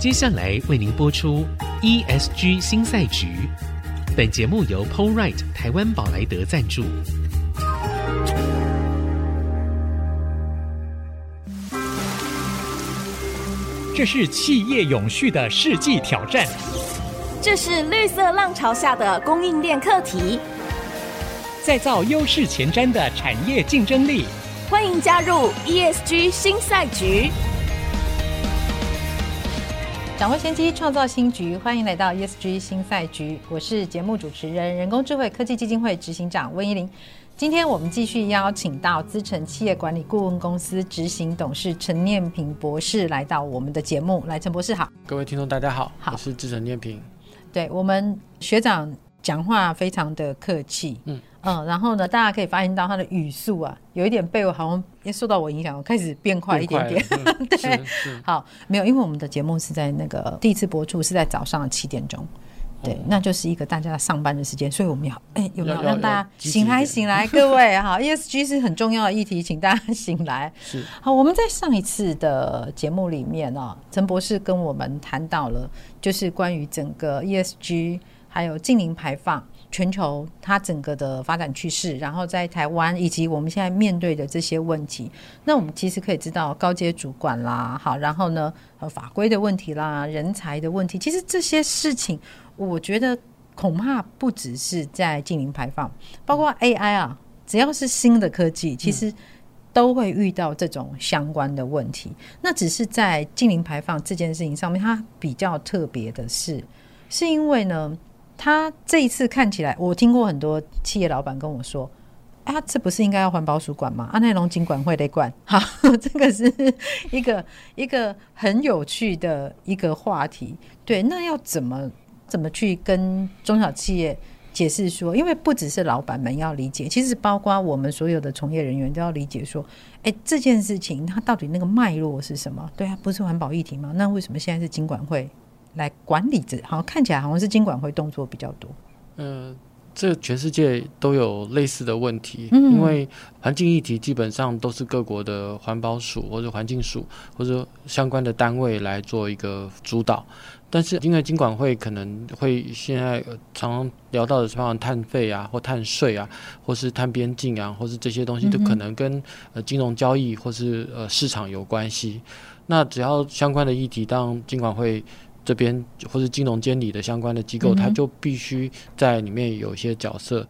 接下来为您播出 ESG 新赛局。本节目由 PoleRight 台湾宝莱德赞助。这是企业永续的世纪挑战。这是绿色浪潮下的供应链课题。再造优势前瞻的产业竞争力。欢迎加入 ESG 新赛局，掌握先机，创造新局。欢迎来到 ESG 新赛局，我是节目主持人、人工智慧科技基金会执行长温依玲。今天我们继续邀请到资诚企业管理顾问公司执行董事陈念平博士来到我们的节目。来，陈博士好。各位听众大家好，好，我是资诚念平。对，我们学长讲话非常的客气，嗯。嗯，然后呢，大家可以发现到他的语速啊，有一点被我好像也受到我影响，我开始变快一点点。对，好，没有，因为我们的节目是在那个第一次播出是在早上的七点钟，对、哦，那就是一个大家上班的时间，所以我们要哎有没有让大家醒来醒来？各位哈，ESG 是很重要的议题，请大家醒来。是，好，我们在上一次的节目里面啊，陈博士跟我们谈到了，就是关于整个 ESG 还有净零排放。全球它整个的发展趋势，然后在台湾以及我们现在面对的这些问题，那我们其实可以知道高阶主管啦，好，然后呢，呃，法规的问题啦，人才的问题，其实这些事情，我觉得恐怕不只是在净零排放，包括 AI 啊，只要是新的科技，其实都会遇到这种相关的问题。那只是在净零排放这件事情上面，它比较特别的是，是因为呢。他这一次看起来，我听过很多企业老板跟我说：“啊，这不是应该要环保署管吗？啊，内容经管会得管。”哈，这个是一个一个很有趣的一个话题。对，那要怎么怎么去跟中小企业解释说？因为不只是老板们要理解，其实包括我们所有的从业人员都要理解说：“哎，这件事情它到底那个脉络是什么？”对啊，不是环保议题吗？那为什么现在是经管会？来管理这，好像看起来好像是金管会动作比较多。嗯、呃，这全世界都有类似的问题，嗯、因为环境议题基本上都是各国的环保署或者环境署或者相关的单位来做一个主导。但是因为金管会可能会现在常常聊到的，像碳费啊，或碳税啊，或是碳边境啊，或是这些东西，都可能跟呃金融交易或是呃市场有关系。那只要相关的议题，当金管会。这边或是金融监理的相关的机构，它就必须在里面有一些角色。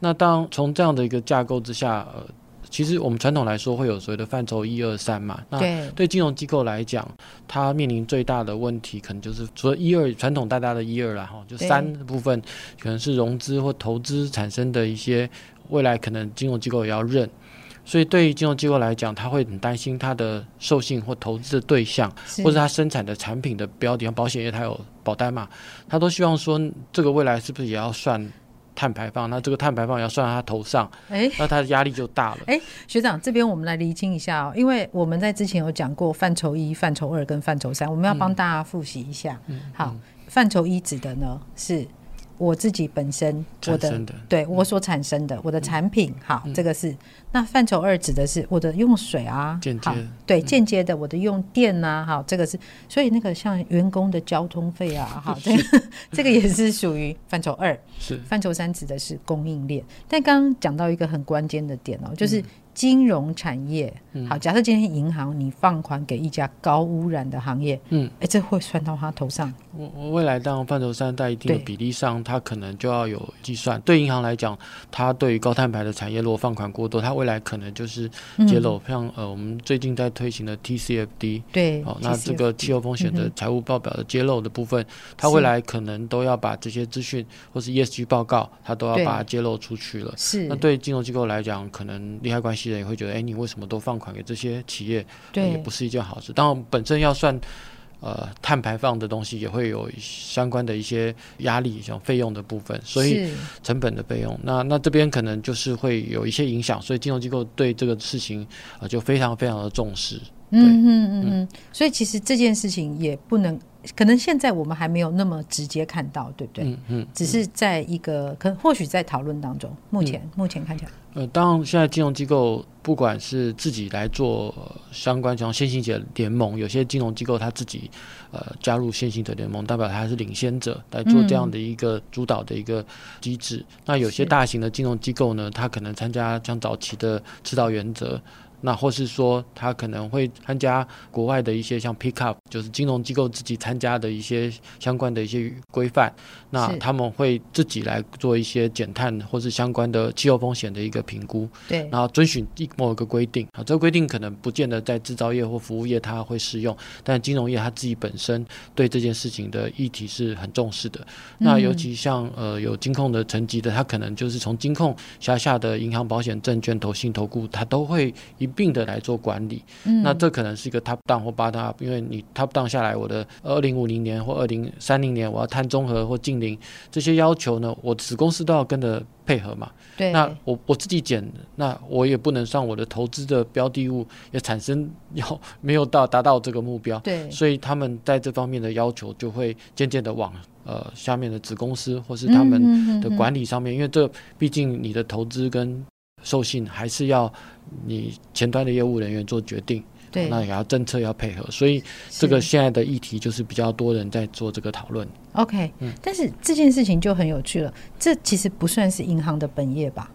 那当从这样的一个架构之下，呃，其实我们传统来说会有所谓的范畴一二三嘛。那对金融机构来讲，它面临最大的问题，可能就是除了一二传统大家的一二啦，哈，就三部分可能是融资或投资产生的一些未来可能金融机构也要认。所以，对于金融机构来讲，他会很担心他的授信或投资的对象，或者他生产的产品的标的，像保险业，它有保单嘛，他都希望说，这个未来是不是也要算碳排放？那这个碳排放也要算在他头上，哎，那他的压力就大了。哎，学长，这边我们来厘清一下哦，因为我们在之前有讲过范畴一、范畴二跟范畴三，我们要帮大家复习一下。嗯，好，范畴一指的呢是。我自己本身，我的，的对我所产生的、嗯、我的产品，好，嗯、这个是。那范畴二指的是我的用水啊，间接，对，间接的我的用电啊，好，这个是。所以那个像员工的交通费啊，好，这个这个也是属于范畴二。是。范畴三指的是供应链。但刚刚讲到一个很关键的点哦，就是。金融产业，好，假设今天银行你放款给一家高污染的行业，嗯，哎、欸，这会算到他头上。我我未来当范畴三在一定的比例上，它可能就要有计算。对银行来讲，它对于高碳排的产业，如果放款过多，它未来可能就是揭露。嗯、像呃，我们最近在推行的 TCFD，对，哦，那这个气候风险的财务报表的揭露的部分，它、嗯、未来可能都要把这些资讯或是 ESG 报告，它都要把它揭露出去了。是，那对金融机构来讲，可能利害关系。也会觉得，哎，你为什么都放款给这些企业？对，也不是一件好事。当然，本身要算呃碳排放的东西，也会有相关的一些压力，像费用的部分，所以成本的费用，那那这边可能就是会有一些影响。所以金融机构对这个事情啊、呃，就非常非常的重视。嗯嗯嗯嗯。所以其实这件事情也不能可能现在我们还没有那么直接看到，对不对？嗯嗯，只是在一个可或许在讨论当中，目前、嗯、目前看起来，呃，当然现在金融机构不管是自己来做相关像先行者联盟，有些金融机构他自己呃加入先行者联盟，代表他是领先者来做这样的一个主导的一个机制。嗯、那有些大型的金融机构呢，他可能参加像早期的指导原则。那或是说，他可能会参加国外的一些像 pick up，就是金融机构自己参加的一些相关的一些规范。那他们会自己来做一些减碳或是相关的气候风险的一个评估。对。然后遵循一某一个规定啊，这个规定可能不见得在制造业或服务业它会适用，但金融业它自己本身对这件事情的议题是很重视的。嗯、那尤其像呃有金控的层级的，它可能就是从金控辖下的银行、保险、证券、投信、投顾，它都会一。并的来做管理，嗯，那这可能是一个 top down 或 bottom up，因为你 top down 下来，我的二零五零年或二零三零年我要碳中和或净零这些要求呢，我子公司都要跟着配合嘛。对，那我我自己减，那我也不能算我的投资的标的物也产生要没有到达到这个目标。对，所以他们在这方面的要求就会渐渐的往呃下面的子公司或是他们的管理上面，嗯、因为这毕竟你的投资跟授信还是要你前端的业务人员做决定，对，那也要政策要配合，所以这个现在的议题就是比较多人在做这个讨论。OK，嗯，但是这件事情就很有趣了，这其实不算是银行的本业吧？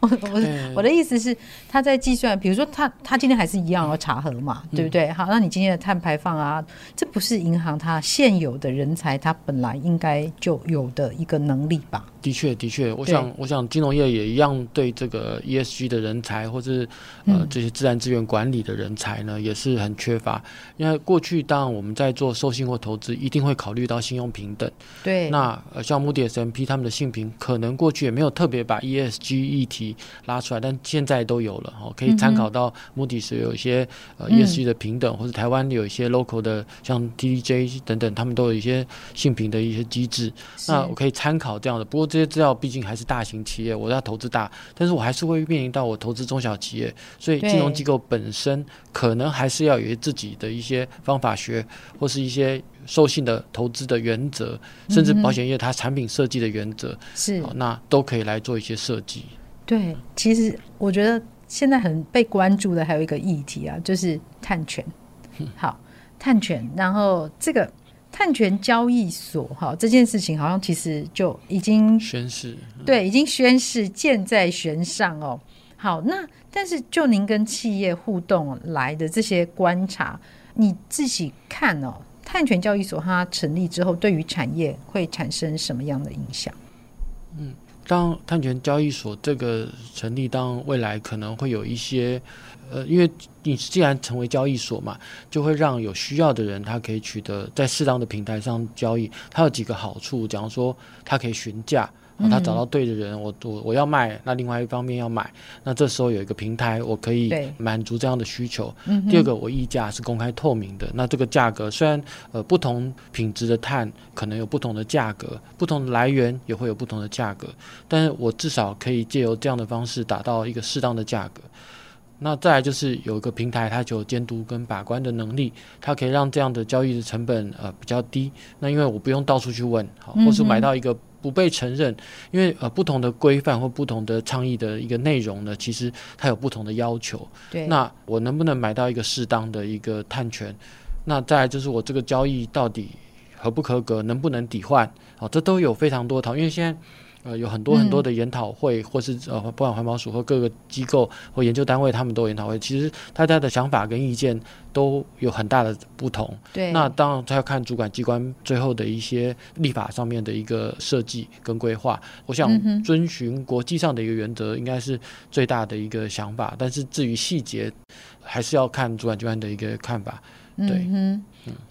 我我我的意思是，他在计算，比如说他他今天还是一样要查核嘛，对不对？好，那你今天的碳排放啊，这不是银行它现有的人才，它本来应该就有的一个能力吧？的确，的确，我想，我想金融业也一样，对这个 ESG 的人才，或是呃这些自然资源管理的人才呢，也是很缺乏。因为过去当然我们在做授信或投资，一定会考虑到信用平等。对。那呃，像 Moody's S&P 他们的信评，可能过去也没有特别把 ESG 议题拉出来，但现在都有了哦，可以参考到 Moody's 有一些呃 ESG 的平等，或者台湾有一些 local 的像 TDJ 等等，他们都有一些性平的一些机制。那我可以参考这样的，不过。这些资料毕竟还是大型企业，我要投资大，但是我还是会面临到我投资中小企业，所以金融机构本身可能还是要有自己的一些方法学，或是一些授信的投资的原则，甚至保险业它产品设计的原则，是、嗯、那都可以来做一些设计。对，其实我觉得现在很被关注的还有一个议题啊，就是碳权。好，碳权，然后这个。碳权交易所，哈，这件事情好像其实就已经宣誓，对，已经宣誓箭在弦上哦。好，那但是就您跟企业互动来的这些观察，你自己看哦，碳权交易所它成立之后，对于产业会产生什么样的影响？嗯，当碳权交易所这个成立，当未来可能会有一些。呃，因为你既然成为交易所嘛，就会让有需要的人他可以取得在适当的平台上交易。它有几个好处，假如说它可以询价，他找到对的人，嗯、我我我要卖，那另外一方面要买，那这时候有一个平台，我可以满足这样的需求。第二个，我溢价是公开透明的，那这个价格虽然呃不同品质的碳可能有不同的价格，不同的来源也会有不同的价格，但是我至少可以借由这样的方式达到一个适当的价格。那再来就是有一个平台，它就有监督跟把关的能力，它可以让这样的交易的成本呃比较低。那因为我不用到处去问，好，或是买到一个不被承认，嗯、因为呃不同的规范或不同的倡议的一个内容呢，其实它有不同的要求。对，那我能不能买到一个适当的一个碳权？那再来就是我这个交易到底合不合格，能不能抵换？好，这都有非常多套，因为现在。呃，有很多很多的研讨会，嗯、或是呃，不管环保署或各个机构或研究单位，他们都有研讨会。其实大家的想法跟意见都有很大的不同。对。那当然，他要看主管机关最后的一些立法上面的一个设计跟规划。我想遵循国际上的一个原则，应该是最大的一个想法。但是至于细节，还是要看主管机关的一个看法。对。嗯，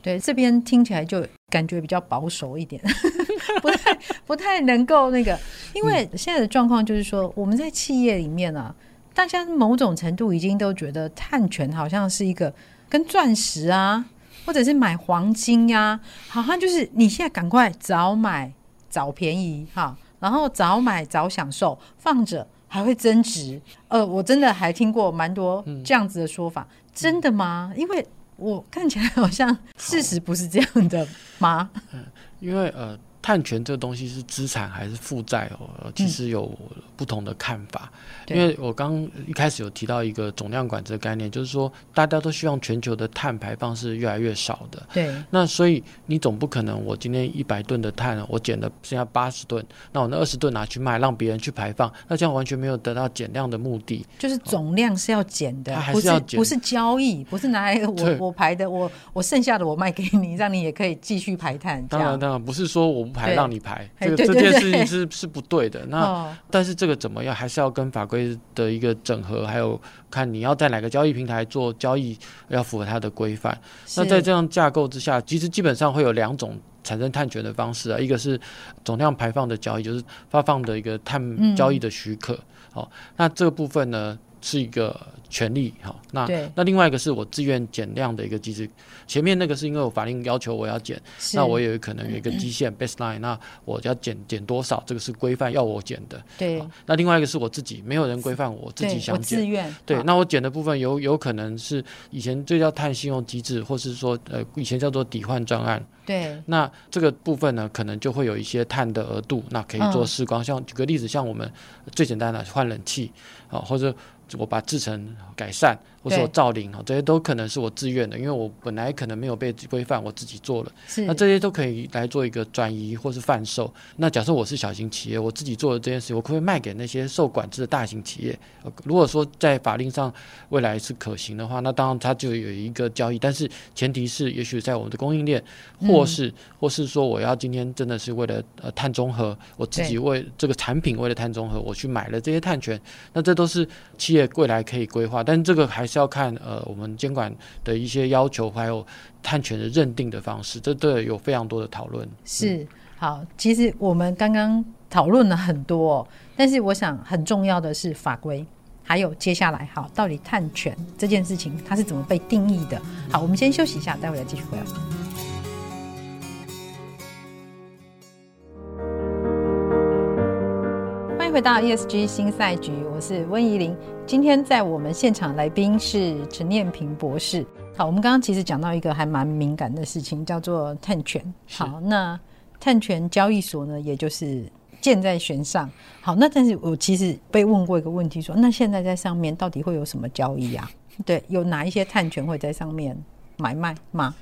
对，这边听起来就感觉比较保守一点。不太 不太能够那个，因为现在的状况就是说，我们在企业里面啊，大家某种程度已经都觉得碳权好像是一个跟钻石啊，或者是买黄金呀、啊，好像就是你现在赶快早买早便宜哈，然后早买早享受，放着还会增值。呃，我真的还听过蛮多这样子的说法，真的吗？因为我看起来好像事实不是这样的吗？嗯，因为呃。碳权这个东西是资产还是负债哦？其实有不同的看法。嗯、因为我刚一开始有提到一个总量管这个概念，就是说大家都希望全球的碳排放是越来越少的。对。那所以你总不可能我今天一百吨的碳，我减了剩下八十吨，那我那二十吨拿去卖，让别人去排放，那这样完全没有得到减量的目的。就是总量是要减的，它还是要减，不是交易，不是拿来我我排的，我我剩下的我卖给你，让你也可以继续排碳。当然当然不是说我。排让你排，这个这件事情是是不对的。那、哦、但是这个怎么样，还是要跟法规的一个整合，还有看你要在哪个交易平台做交易，要符合它的规范。那在这样架构之下，其实基本上会有两种产生碳权的方式啊，一个是总量排放的交易，就是发放的一个碳交易的许可。好、嗯哦，那这个部分呢是一个。权利哈，那那另外一个是我自愿减量的一个机制。前面那个是因为我法令要求我要减，那我有可能有一个基线 baseline，那我要减减多少，这个是规范要我减的。对。那另外一个是我自己，没有人规范我自己想减。自愿。对，那我减的部分有有可能是以前这叫碳信用机制，或是说呃以前叫做抵换专案。对。那这个部分呢，可能就会有一些碳的额度，那可以做试光。像举个例子，像我们最简单的换冷气啊，或者。我把制成改善，或者我造林啊，这些都可能是我自愿的，因为我本来可能没有被规范，我自己做了。那这些都可以来做一个转移或是贩售。那假设我是小型企业，我自己做的这件事，我可不可以卖给那些受管制的大型企业？如果说在法令上未来是可行的话，那当然它就有一个交易，但是前提是，也许在我们的供应链，或是、嗯、或是说我要今天真的是为了呃碳中和，我自己为这个产品为了碳中和，我去买了这些碳权，那这都是企业。未来可以规划，但这个还是要看呃我们监管的一些要求，还有碳权的认定的方式，这对有非常多的讨论。是、嗯、好，其实我们刚刚讨论了很多、哦，但是我想很重要的是法规，还有接下来好，到底探权这件事情它是怎么被定义的？好，我们先休息一下，待会来继续回来。欢迎回到 ESG 新赛局，我是温怡玲。今天在我们现场来宾是陈念平博士。好，我们刚刚其实讲到一个还蛮敏感的事情，叫做碳权。好，那碳权交易所呢，也就是箭在弦上。好，那但是我其实被问过一个问题说，说那现在在上面到底会有什么交易啊？对，有哪一些碳权会在上面买卖吗？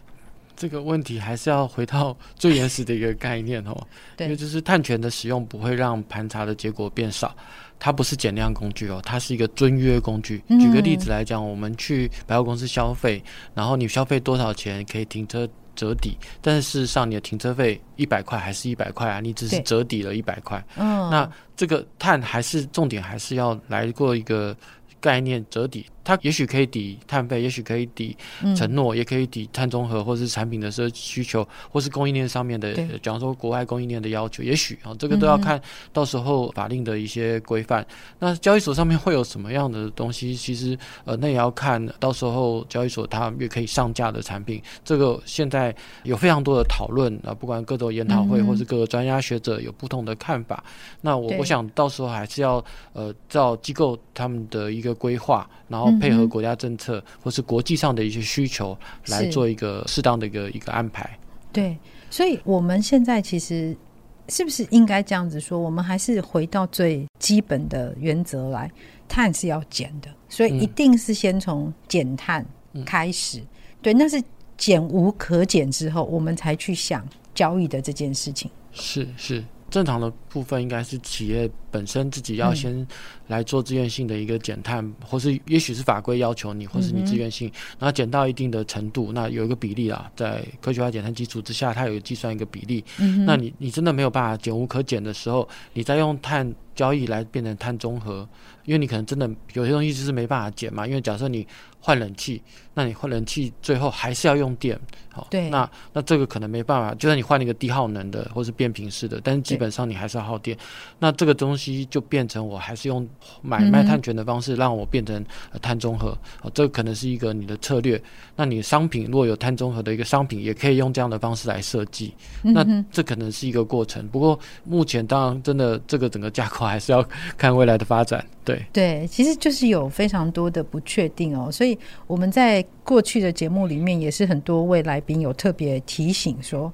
这个问题还是要回到最原始的一个概念哦，对，因为就是碳权的使用不会让盘查的结果变少，它不是减量工具哦，它是一个尊约工具。举个例子来讲，我们去百货公司消费，然后你消费多少钱可以停车折抵，但是事实上你的停车费一百块还是一百块啊，你只是折抵了一百块。嗯，那这个碳还是重点，还是要来过一个概念折抵。它也许可以抵碳费，也许可以抵承诺，嗯，也可以抵碳中和，或是产品的需需求，或是供应链上面的，假如说国外供应链的要求，也许啊，这个都要看到时候法令的一些规范，嗯。那交易所上面会有什么样的东西？其实呃，那也要看到时候交易所它也可以上架的产品。这个现在有非常多的讨论啊，不管各种研讨会或是各个专家学者有不同的看法。嗯，那我我想到时候还是要呃照机构他们的一个规划，然后。配合国家政策或是国际上的一些需求来做一个适当的一个一个安排。对，所以我们现在其实是不是应该这样子说？我们还是回到最基本的原则来，碳是要减的，所以一定是先从减碳开始。嗯。对，那是减无可减之后，我们才去想交易的这件事情。是是。正常的部分应该是企业本身自己要先来做自愿性的一个减碳，嗯、或是也许是法规要求你，或是你自愿性，然后减到一定的程度，那有一个比例啦，在科学化减碳基础之下，它有计算一个比例。嗯、那你你真的没有办法减无可减的时候，你再用碳交易来变成碳中和，因为你可能真的有些东西就是没办法减嘛，因为假设你。换冷气，那你换冷气最后还是要用电，好，对，那那这个可能没办法，就算你换了一个低耗能的或是变频式的，但是基本上你还是要耗电，那这个东西就变成我还是用买卖碳权的方式让我变成碳中和，哦、嗯，这个可能是一个你的策略。那你商品如果有碳中和的一个商品，也可以用这样的方式来设计，那这可能是一个过程。不过目前当然真的这个整个架构，还是要看未来的发展。对对，其实就是有非常多的不确定哦，所以我们在过去的节目里面也是很多位来宾有特别提醒说，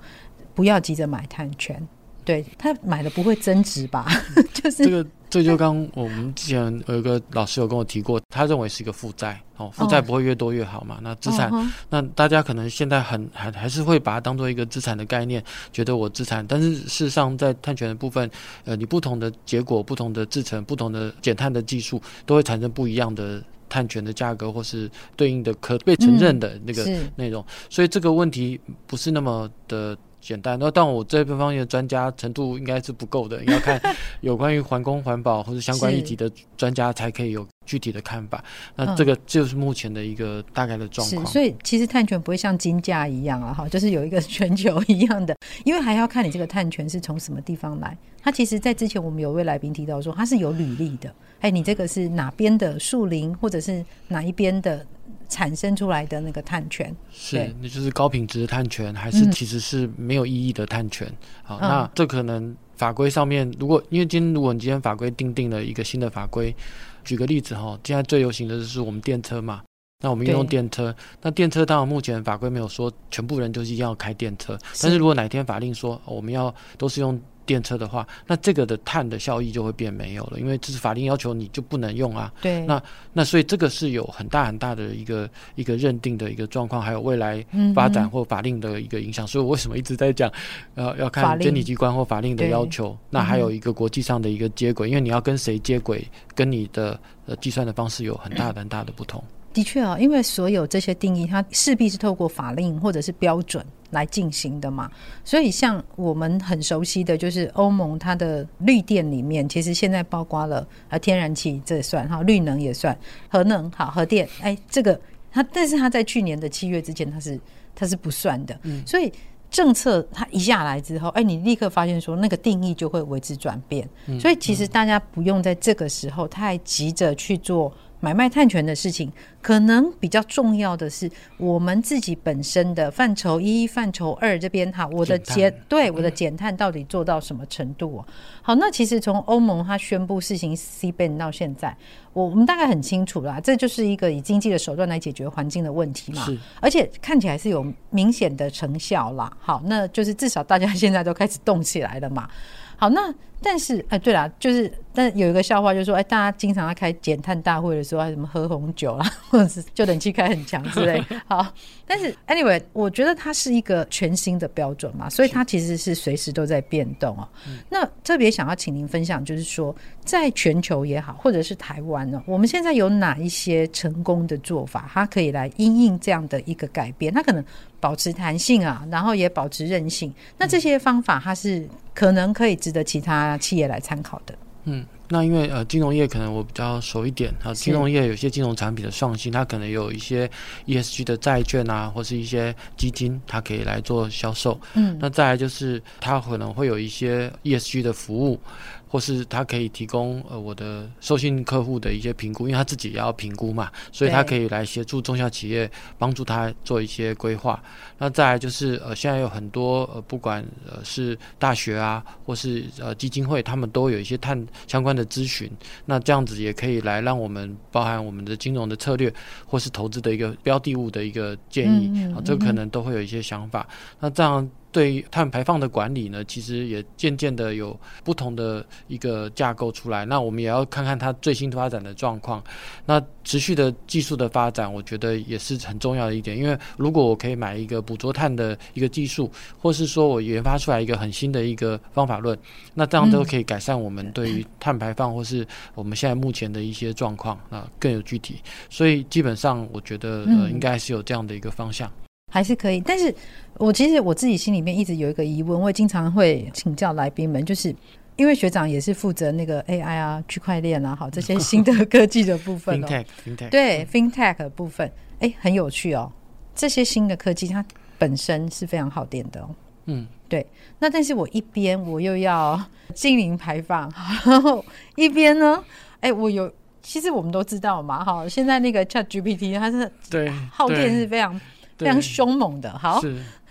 不要急着买碳权。对，他买的不会增值吧？就是这个，这就刚我们之前有一个老师有跟我提过，他认为是一个负债哦，负债不会越多越好嘛。哦、那资产、哦，那大家可能现在很还还是会把它当做一个资产的概念，觉得我资产，但是事实上在碳权的部分，呃，你不同的结果、不同的制成、不同的减碳的技术，都会产生不一样的碳权的价格，或是对应的可被承认的那个内容、嗯。所以这个问题不是那么的。简单，那但我这边方面的专家程度应该是不够的，要看 有关于环工环保或者相关议题的专家才可以有具体的看法。那这个就是目前的一个大概的状况。所以其实碳权不会像金价一样啊，哈，就是有一个 全球一样的，因为还要看你这个碳权是从什么地方来。它其实，在之前我们有位来宾提到说，它是有履历的。哎，你这个是哪边的树林，或者是哪一边的？产生出来的那个碳权是，那就是高品质的碳权，还是其实是没有意义的碳权？好、嗯，那这可能法规上面，如果因为今天如果你今天法规定定了一个新的法规，举个例子哈，现在最流行的就是我们电车嘛，那我们用电车，那电车当然目前法规没有说全部人就是一定要开电车，但是如果哪天法令说我们要都是用。电车的话，那这个的碳的效益就会变没有了，因为这是法令要求你就不能用啊。对。那那所以这个是有很大很大的一个一个认定的一个状况，还有未来发展或法令的一个影响。嗯、所以我为什么一直在讲，呃，要看监理机关或法令的要求。那还有一个国际上的一个接轨、嗯，因为你要跟谁接轨，跟你的呃计算的方式有很大很大的不同。的确啊，因为所有这些定义，它势必是透过法令或者是标准来进行的嘛。所以像我们很熟悉的就是欧盟它的绿电里面，其实现在包括了啊天然气这算哈，绿能也算，核能好，核电哎，这个它，但是它在去年的七月之前它是它是不算的。嗯，所以政策它一下来之后，哎，你立刻发现说那个定义就会为之转变。所以其实大家不用在这个时候太急着去做。买卖碳权的事情，可能比较重要的是我们自己本身的范畴一、范畴二这边哈，我的减对我的减碳到底做到什么程度哦？好，那其实从欧盟它宣布试行 C ban 到现在，我我们大概很清楚啦，这就是一个以经济的手段来解决环境的问题嘛，而且看起来是有明显的成效啦。好，那就是至少大家现在都开始动起来了嘛。好，那但是哎，对啦，就是但有一个笑话，就是说，哎，大家经常在开减碳大会的时候，还什么喝红酒啦，或者是就冷气开很强之类。好，但是 anyway，我觉得它是一个全新的标准嘛，所以它其实是随时都在变动哦。那特别想要请您分享，就是说，在全球也好，或者是台湾呢，我们现在有哪一些成功的做法，它可以来因应这样的一个改变？它可能保持弹性啊，然后也保持韧性。那这些方法，它是可能可以值得其他企业来参考的。嗯，那因为呃，金融业可能我比较熟一点啊，金融业有些金融产品的创新，它可能有一些 ESG 的债券啊，或是一些基金，它可以来做销售。嗯，那再来就是它可能会有一些 ESG 的服务。或是他可以提供呃我的授信客户的一些评估，因为他自己也要评估嘛，所以他可以来协助中小企业，帮助他做一些规划。那再来就是呃现在有很多呃不管呃是大学啊，或是呃基金会，他们都有一些碳相关的咨询。那这样子也可以来让我们包含我们的金融的策略，或是投资的一个标的物的一个建议啊，这个可能都会有一些想法。那这样。对碳排放的管理呢，其实也渐渐的有不同的一个架构出来。那我们也要看看它最新发展的状况。那持续的技术的发展，我觉得也是很重要的一点。因为如果我可以买一个捕捉碳的一个技术，或是说我研发出来一个很新的一个方法论，那这样都可以改善我们对于碳排放或是我们现在目前的一些状况啊更有具体。所以基本上我觉得呃应该是有这样的一个方向。还是可以，但是我其实我自己心里面一直有一个疑问，我也经常会请教来宾们，就是因为学长也是负责那个 AI 啊、区块链啊，好这些新的 科技的部分哦，FinTech, FinTech 对 FinTech 的部分，哎，很有趣哦，这些新的科技它本身是非常耗电的哦，嗯，对，那但是我一边我又要净零排放，然后一边呢，哎，我有。其实我们都知道嘛，哈，现在那个 ChatGPT 它是对耗电是非常非常凶猛的，好，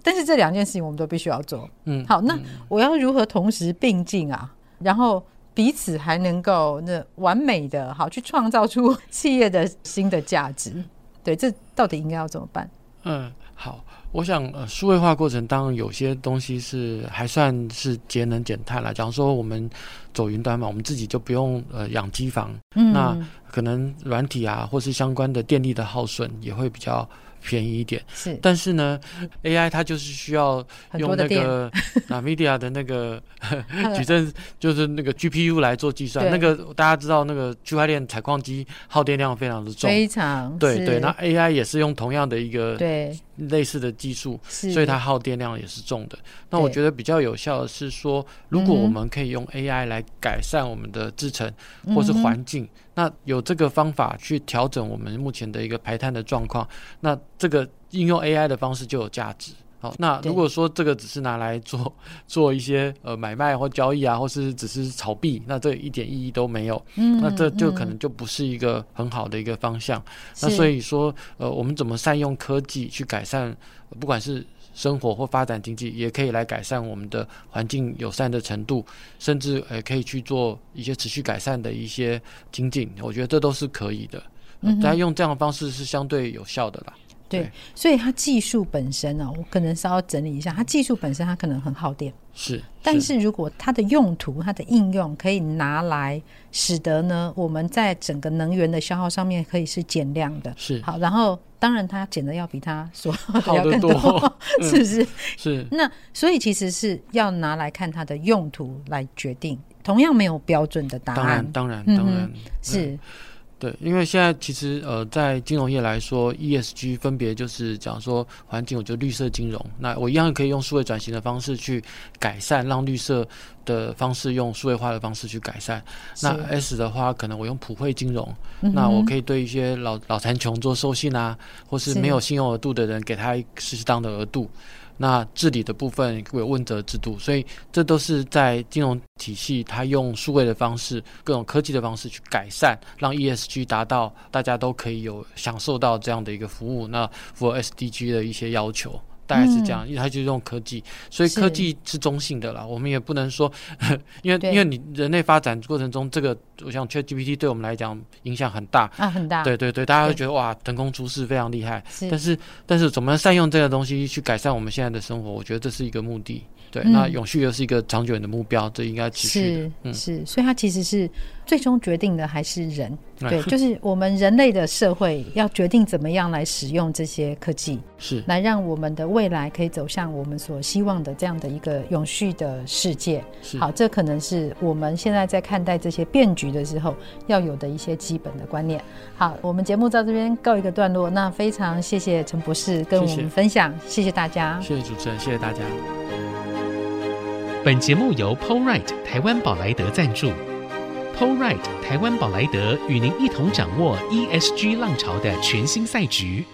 但是这两件事情我们都必须要做，嗯，好，那我要如何同时并进啊？然后彼此还能够那完美的好去创造出企业的新的价值。对，这到底应该要怎么办？嗯，好。我想，呃，数位化过程当中有些东西是还算是节能减碳了。假如说我们走云端嘛，我们自己就不用呃养机房，嗯，那可能软体啊，或是相关的电力的耗损也会比较。便宜一点。是，但是呢，AI 它就是需要用那个 NVIDIA 的那个 矩阵，就是那个 GPU 来做计算。那个大家知道，那个区块链采矿机耗电量非常的重，非常对对。那 AI 也是用同样的一个对类似的技术，所以它耗电量也是重的。那我觉得比较有效的是说，如果我们可以用 AI 来改善我们的制程或是环境。那有这个方法去调整我们目前的一个排碳的状况，那这个应用 AI 的方式就有价值。好，那如果说这个只是拿来做 做一些呃买卖或交易啊，或是只是炒币，那这一点意义都没有。嗯，那这就可能就不是一个很好的一个方向。那所以说，呃，我们怎么善用科技去改善，不管是。生活或发展经济，也可以来改善我们的环境友善的程度，甚至呃可以去做一些持续改善的一些精进。我觉得这都是可以的，大家、嗯、用这样的方式是相对有效的啦。对，所以它技术本身呢、啊，我可能稍微整理一下，它技术本身它可能很耗电，是。但是如果它的用途、它的应用可以拿来使得呢，我们在整个能源的消耗上面可以是减量的，是。好，然后当然它减的要比它所耗的更多，是不是？是。那所以其实是要拿来看它的用途来决定，同样没有标准的答案。当然，当然，当然、嗯、是。对，因为现在其实呃，在金融业来说，ESG 分别就是讲说环境，我就绿色金融。那我一样可以用数位转型的方式去改善，让绿色的方式用数位化的方式去改善。那 S 的话，可能我用普惠金融，嗯、那我可以对一些老老残穷做授信啊，或是没有信用额度的人，给他适当的额度。那治理的部分会有问责制度，所以这都是在金融体系，它用数位的方式、各种科技的方式去改善，让 ESG 达到大家都可以有享受到这样的一个服务，那符合 SDG 的一些要求。大概是这样，因为它就是用科技，所以科技是中性的啦。我们也不能说，因为因为你人类发展过程中，这个我想 ChatGPT 对我们来讲影响很大啊，很大。对对对，大家会觉得哇，腾空出世，非常厉害。但是但是怎么善用这个东西去改善我们现在的生活？我觉得这是一个目的。对，那永续又是一个长久的目标，这应该持续的。是是，所以它其实是最终决定的还是人。对，就是我们人类的社会要决定怎么样来使用这些科技，是来让我们的未来可以走向我们所希望的这样的一个永续的世界。是好，这可能是我们现在在看待这些变局的时候要有的一些基本的观念。好，我们节目到这边告一个段落。那非常谢谢陈博士跟我们分享，谢谢，谢谢大家，谢谢主持人，谢谢大家。本节目由 Polright 台湾宝莱德赞助。Polright 台湾宝莱德与您一同掌握 ESG 浪潮的全新赛局。